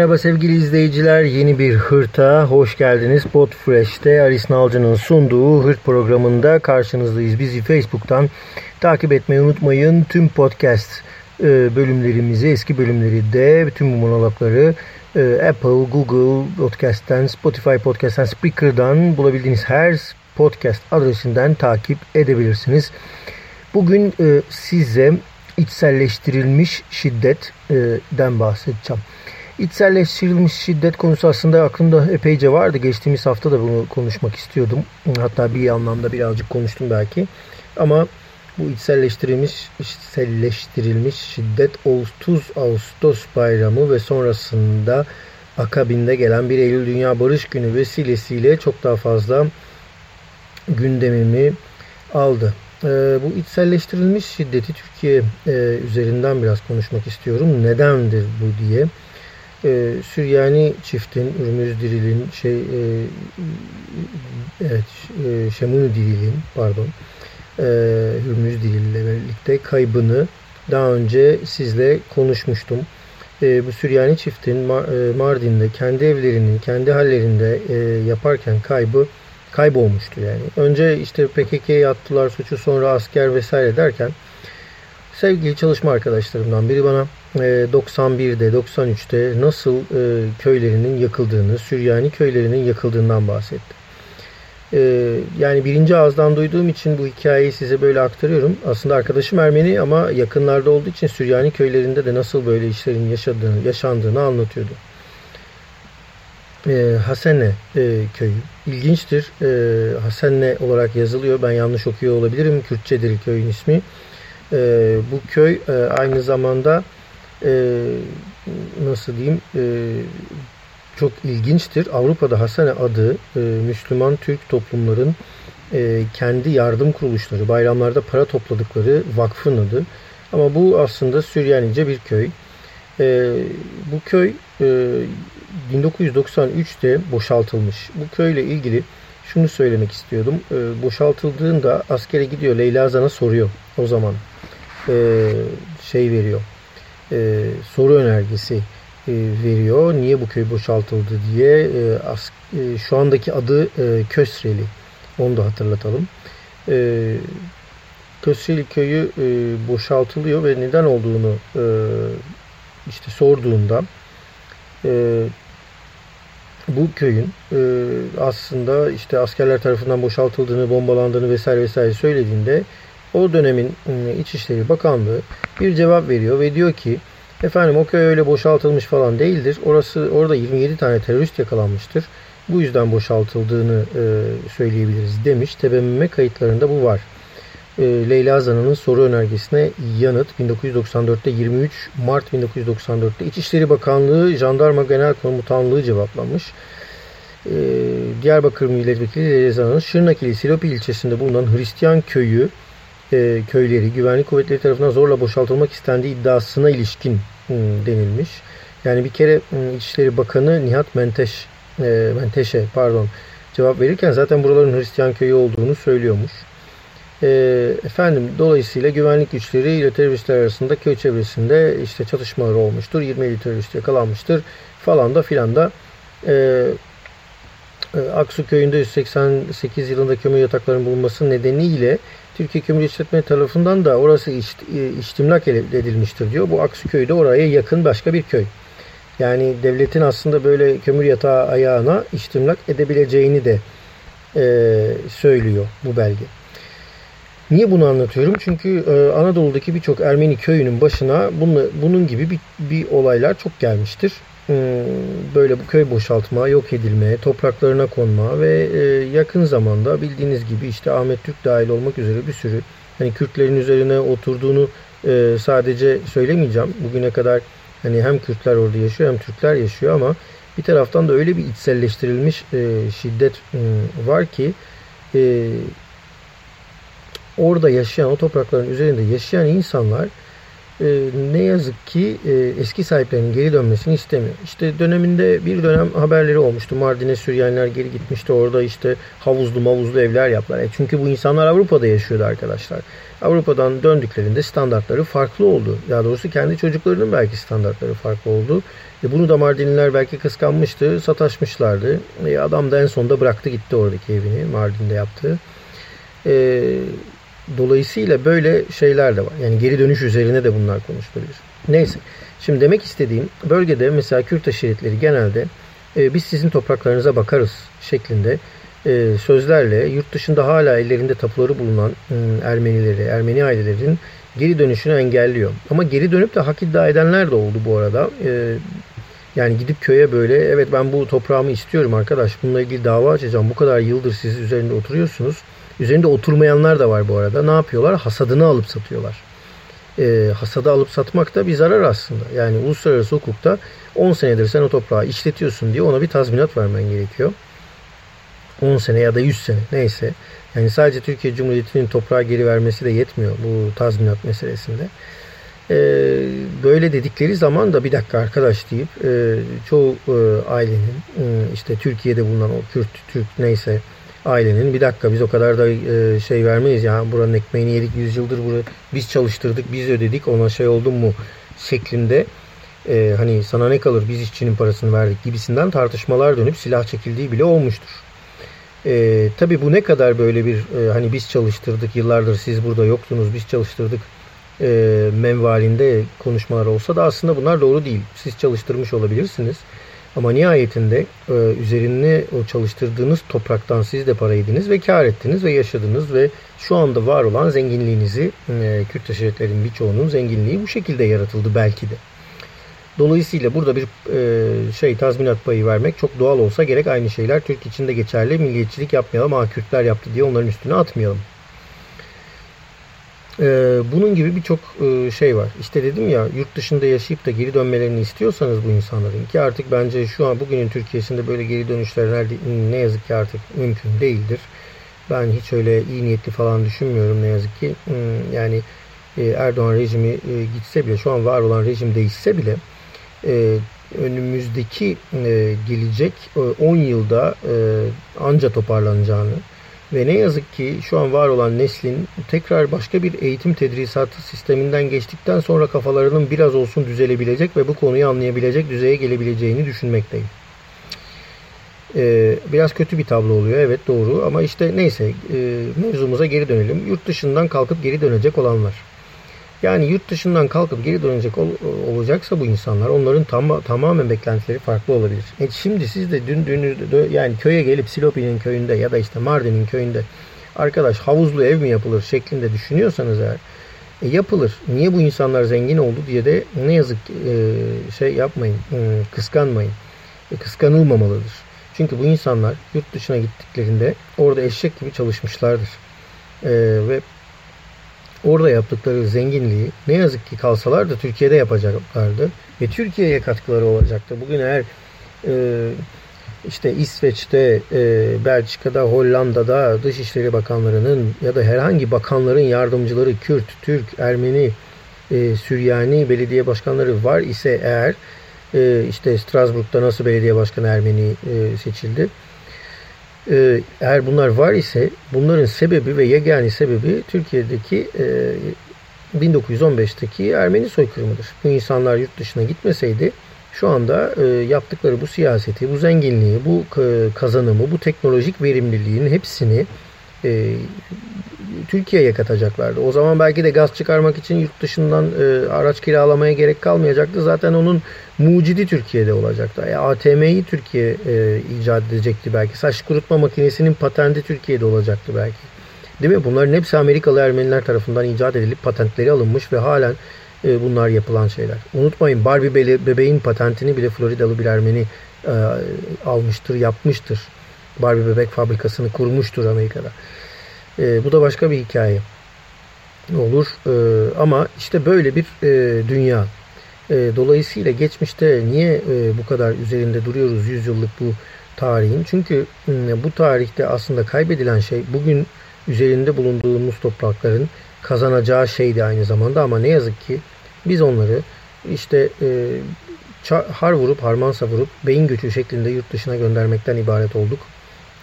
Merhaba sevgili izleyiciler. Yeni bir Hırt'a hoş geldiniz. Podfresh'te Aris Nalcı'nın sunduğu Hırt programında karşınızdayız. Bizi Facebook'tan takip etmeyi unutmayın. Tüm podcast e, bölümlerimizi, eski bölümleri de, tüm bu monologları e, Apple, Google Podcast'ten, Spotify Podcast'ten, Spreaker'dan bulabildiğiniz her podcast adresinden takip edebilirsiniz. Bugün e, size içselleştirilmiş şiddetten bahsedeceğim. İçselleştirilmiş şiddet konusu aslında aklımda epeyce vardı. Geçtiğimiz hafta da bunu konuşmak istiyordum. Hatta bir anlamda birazcık konuştum belki. Ama bu içselleştirilmiş, içselleştirilmiş şiddet 30 Ağustos bayramı ve sonrasında akabinde gelen 1 Eylül Dünya Barış Günü vesilesiyle çok daha fazla gündemimi aldı. Ee, bu içselleştirilmiş şiddeti Türkiye e, üzerinden biraz konuşmak istiyorum. Nedendir bu diye e, Süryani çiftin, Ürmüz Diril'in, şey, e, evet, e, Şemunu Diril'in, pardon, e, Hürmüz Diril ile birlikte kaybını daha önce sizle konuşmuştum. E, bu Süryani çiftin e, Mardin'de kendi evlerinin, kendi hallerinde e, yaparken kaybı kaybolmuştu yani. Önce işte PKK'ye attılar suçu sonra asker vesaire derken sevgili çalışma arkadaşlarımdan biri bana 91'de, e, 93'te nasıl e, köylerinin yakıldığını, Süryani köylerinin yakıldığından bahsetti. E, yani birinci ağızdan duyduğum için bu hikayeyi size böyle aktarıyorum. Aslında arkadaşım Ermeni ama yakınlarda olduğu için Süryani köylerinde de nasıl böyle işlerin yaşadığını, yaşandığını anlatıyordu. Hasene köyü. İlginçtir. Hasene olarak yazılıyor. Ben yanlış okuyor olabilirim. Kürtçedir köyün ismi. bu köy aynı zamanda e, nasıl diyeyim e, çok ilginçtir. Avrupa'da Hasane adı e, Müslüman Türk toplumların e, kendi yardım kuruluşları, bayramlarda para topladıkları vakfın adı. Ama bu aslında Süryanice bir köy. E, bu köy e, 1993'te boşaltılmış. Bu köyle ilgili şunu söylemek istiyordum. E, boşaltıldığında askere gidiyor Leyla Zan'a soruyor o zaman. E, şey veriyor e, soru önergesi e, veriyor. Niye bu köy boşaltıldı diye. E, as, e, şu andaki adı e, Kösreli. Onu da hatırlatalım. E, Kösreli köyü e, boşaltılıyor ve neden olduğunu e, işte sorduğunda e, bu köyün e, aslında işte askerler tarafından boşaltıldığını, bombalandığını vesaire vesaire söylediğinde o dönemin ıı, İçişleri Bakanlığı bir cevap veriyor ve diyor ki efendim o köy öyle boşaltılmış falan değildir. Orası orada 27 tane terörist yakalanmıştır. Bu yüzden boşaltıldığını e, söyleyebiliriz demiş. TBMM kayıtlarında bu var. E, Leyla Zana'nın soru önergesine yanıt 1994'te 23 Mart 1994'te İçişleri Bakanlığı Jandarma Genel Komutanlığı cevaplamış. E, Diyarbakır Milletvekili Leyla Zana'nın Şırnak ili Silopi ilçesinde bulunan Hristiyan köyü e, köyleri güvenlik kuvvetleri tarafından zorla boşaltılmak istendiği iddiasına ilişkin hmm, denilmiş. Yani bir kere hmm, İçişleri Bakanı Nihat Menteş, e, Menteş'e pardon cevap verirken zaten buraların Hristiyan köyü olduğunu söylüyormuş. E, efendim dolayısıyla güvenlik güçleri ile teröristler arasında köy çevresinde işte çatışmalar olmuştur. 20 terörist yakalanmıştır falan da filan da e, e Aksu köyünde 188 yılında kömür yataklarının bulunması nedeniyle Türkiye Kömür İşletme tarafından da orası iç, e, edilmiştir diyor. Bu Aksu de oraya yakın başka bir köy. Yani devletin aslında böyle kömür yatağı ayağına iştimlak edebileceğini de e, söylüyor bu belge. Niye bunu anlatıyorum? Çünkü e, Anadolu'daki birçok Ermeni köyünün başına bunu, bunun gibi bir, bir olaylar çok gelmiştir. Hmm, böyle bu köy boşaltma, yok edilme, topraklarına konma ve e, yakın zamanda bildiğiniz gibi işte Ahmet Türk dahil olmak üzere bir sürü hani Kürtlerin üzerine oturduğunu e, sadece söylemeyeceğim. Bugüne kadar hani hem Kürtler orada yaşıyor hem Türkler yaşıyor ama bir taraftan da öyle bir içselleştirilmiş e, şiddet var ki orada yaşayan, o toprakların üzerinde yaşayan insanlar e, ne yazık ki e, eski sahiplerinin geri dönmesini istemiyor. İşte döneminde bir dönem haberleri olmuştu. Mardin'e Süryaniler geri gitmişti. Orada işte havuzlu mavuzlu evler yaptılar. E çünkü bu insanlar Avrupa'da yaşıyordu arkadaşlar. Avrupa'dan döndüklerinde standartları farklı oldu. Daha doğrusu kendi çocuklarının belki standartları farklı oldu. E bunu da Mardinliler belki kıskanmıştı, sataşmışlardı. E adam da en sonunda bıraktı gitti oradaki evini Mardin'de yaptığı. E, dolayısıyla böyle şeyler de var. Yani geri dönüş üzerine de bunlar konuşulabilir. Neyse. Şimdi demek istediğim bölgede mesela Kürt aşiretleri genelde e, biz sizin topraklarınıza bakarız şeklinde e, sözlerle yurt dışında hala ellerinde tapuları bulunan e, Ermenileri, Ermeni ailelerin geri dönüşünü engelliyor. Ama geri dönüp de hak iddia edenler de oldu bu arada. E, yani gidip köye böyle evet ben bu toprağımı istiyorum arkadaş bununla ilgili dava açacağım. Bu kadar yıldır siz üzerinde oturuyorsunuz. Üzerinde oturmayanlar da var bu arada. Ne yapıyorlar? Hasadını alıp satıyorlar. E, hasadı alıp satmak da bir zarar aslında. Yani uluslararası hukukta 10 senedir sen o toprağı işletiyorsun diye ona bir tazminat vermen gerekiyor. 10 sene ya da 100 sene neyse. Yani sadece Türkiye Cumhuriyeti'nin toprağı geri vermesi de yetmiyor bu tazminat meselesinde. Ee, böyle dedikleri zaman da bir dakika arkadaş deyip e, çoğu e, ailenin e, işte Türkiye'de bulunan o Kürt, Türk neyse ailenin bir dakika biz o kadar da e, şey vermeyiz ya buranın ekmeğini yedik 100 yıldır burayı biz çalıştırdık biz ödedik ona şey oldu mu şeklinde e, hani sana ne kalır biz işçinin parasını verdik gibisinden tartışmalar dönüp silah çekildiği bile olmuştur. E, tabii bu ne kadar böyle bir e, hani biz çalıştırdık yıllardır siz burada yoktunuz biz çalıştırdık e, menvalinde konuşmalar olsa da aslında bunlar doğru değil. Siz çalıştırmış olabilirsiniz. Ama nihayetinde e, üzerine o çalıştırdığınız topraktan siz de para yediniz ve kar ettiniz ve yaşadınız ve şu anda var olan zenginliğinizi e, Kürt aşiretlerin birçoğunun zenginliği bu şekilde yaratıldı belki de. Dolayısıyla burada bir e, şey tazminat payı vermek çok doğal olsa gerek aynı şeyler Türk için de geçerli. Milliyetçilik yapmayalım, ama Kürtler yaptı diye onların üstüne atmayalım. Ee, bunun gibi birçok e, şey var. İşte dedim ya yurt dışında yaşayıp da geri dönmelerini istiyorsanız bu insanların ki artık bence şu an bugünün Türkiye'sinde böyle geri dönüşler ne yazık ki artık mümkün değildir. Ben hiç öyle iyi niyetli falan düşünmüyorum ne yazık ki. Hmm, yani e, Erdoğan rejimi e, gitse bile şu an var olan rejim değişse bile önümüzdeki gelecek 10 yılda anca toparlanacağını ve ne yazık ki şu an var olan neslin tekrar başka bir eğitim tedrisatı sisteminden geçtikten sonra kafalarının biraz olsun düzelebilecek ve bu konuyu anlayabilecek düzeye gelebileceğini düşünmekteyim. Ee, biraz kötü bir tablo oluyor evet doğru ama işte neyse e, mevzumuza geri dönelim. Yurt dışından kalkıp geri dönecek olanlar. Yani yurt dışından kalkıp geri dönecek ol, olacaksa bu insanlar onların tam, tamamen beklentileri farklı olabilir. E şimdi siz de dün, dün yani köye gelip Silopi'nin köyünde ya da işte Mardin'in köyünde arkadaş havuzlu ev mi yapılır şeklinde düşünüyorsanız eğer e, yapılır. Niye bu insanlar zengin oldu diye de ne yazık e, şey yapmayın, e, kıskanmayın. E, kıskanılmamalıdır. Çünkü bu insanlar yurt dışına gittiklerinde orada eşek gibi çalışmışlardır. E, ve orada yaptıkları zenginliği ne yazık ki kalsalar da Türkiye'de yapacaklardı. Ve Türkiye'ye katkıları olacaktı. Bugün eğer e, işte İsveç'te, e, Belçika'da, Hollanda'da Dışişleri Bakanlarının ya da herhangi bakanların yardımcıları Kürt, Türk, Ermeni, e, Süryani belediye başkanları var ise eğer e, işte Strasbourg'da nasıl belediye başkanı Ermeni e, seçildi ee, eğer bunlar var ise bunların sebebi ve yegani sebebi Türkiye'deki 1915'teki e, Ermeni soykırımıdır. Bu insanlar yurt dışına gitmeseydi şu anda e, yaptıkları bu siyaseti, bu zenginliği, bu kazanımı, bu teknolojik verimliliğin hepsini e, Türkiye'ye katacaklardı. O zaman belki de gaz çıkarmak için yurt dışından e, araç kiralamaya gerek kalmayacaktı. Zaten onun mucidi Türkiye'de olacaktı. Yani ATM'yi Türkiye e, icat edecekti belki. Saç kurutma makinesinin patenti Türkiye'de olacaktı belki. Değil mi? Bunların hepsi Amerikalı Ermeniler tarafından icat edilip patentleri alınmış ve halen e, bunlar yapılan şeyler. Unutmayın Barbie bebeğin patentini bile Floridalı bir Ermeni e, almıştır, yapmıştır. Barbie bebek fabrikasını kurmuştur Amerika'da. E, bu da başka bir hikaye olur. E, ama işte böyle bir e, dünya. E, dolayısıyla geçmişte niye e, bu kadar üzerinde duruyoruz 100 yıllık bu tarihin? Çünkü e, bu tarihte aslında kaybedilen şey bugün üzerinde bulunduğumuz toprakların kazanacağı şeydi aynı zamanda ama ne yazık ki Biz onları işte e, har vurup harman savurup beyin göçü şeklinde yurt dışına göndermekten ibaret olduk.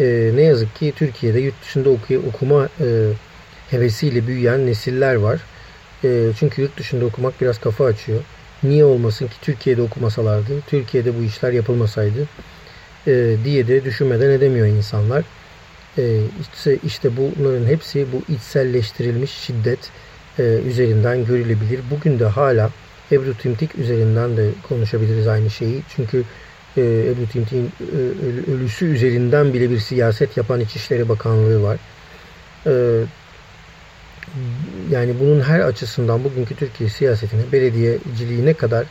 E, ne yazık ki Türkiye'de yurt dışında okuya, okuma e, hevesiyle büyüyen nesiller var. E, çünkü yurt dışında okumak biraz kafa açıyor. Niye olmasın ki Türkiye'de okumasalardı, Türkiye'de bu işler yapılmasaydı e, diye de düşünmeden edemiyor insanlar. E, işte, işte bunların hepsi bu içselleştirilmiş şiddet e, üzerinden görülebilir. Bugün de hala Ebru Timtik üzerinden de konuşabiliriz aynı şeyi. Çünkü e, Ebru Timtik'in e, ölüsü üzerinden bile bir siyaset yapan İçişleri Bakanlığı var. E, yani bunun her açısından bugünkü Türkiye siyasetine, belediyeciliğine kadar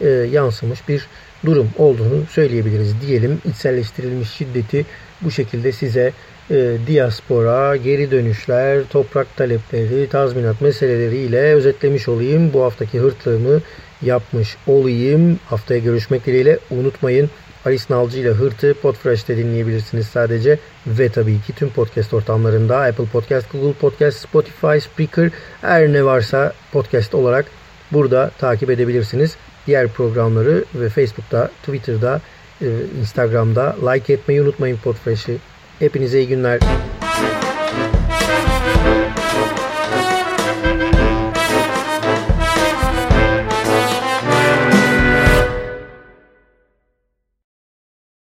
e, yansımış bir durum olduğunu söyleyebiliriz. Diyelim içselleştirilmiş şiddeti bu şekilde size e, diaspora, geri dönüşler, toprak talepleri, tazminat meseleleriyle özetlemiş olayım. Bu haftaki hırtlığımı yapmış olayım. Haftaya görüşmek dileğiyle unutmayın. Aris Nalcı ile Hırtı Podfresh'te dinleyebilirsiniz sadece. Ve tabii ki tüm podcast ortamlarında Apple Podcast, Google Podcast, Spotify, Spreaker her ne varsa podcast olarak burada takip edebilirsiniz. Diğer programları ve Facebook'ta, Twitter'da, e, Instagram'da like etmeyi unutmayın Podfresh'i. Hepinize iyi günler.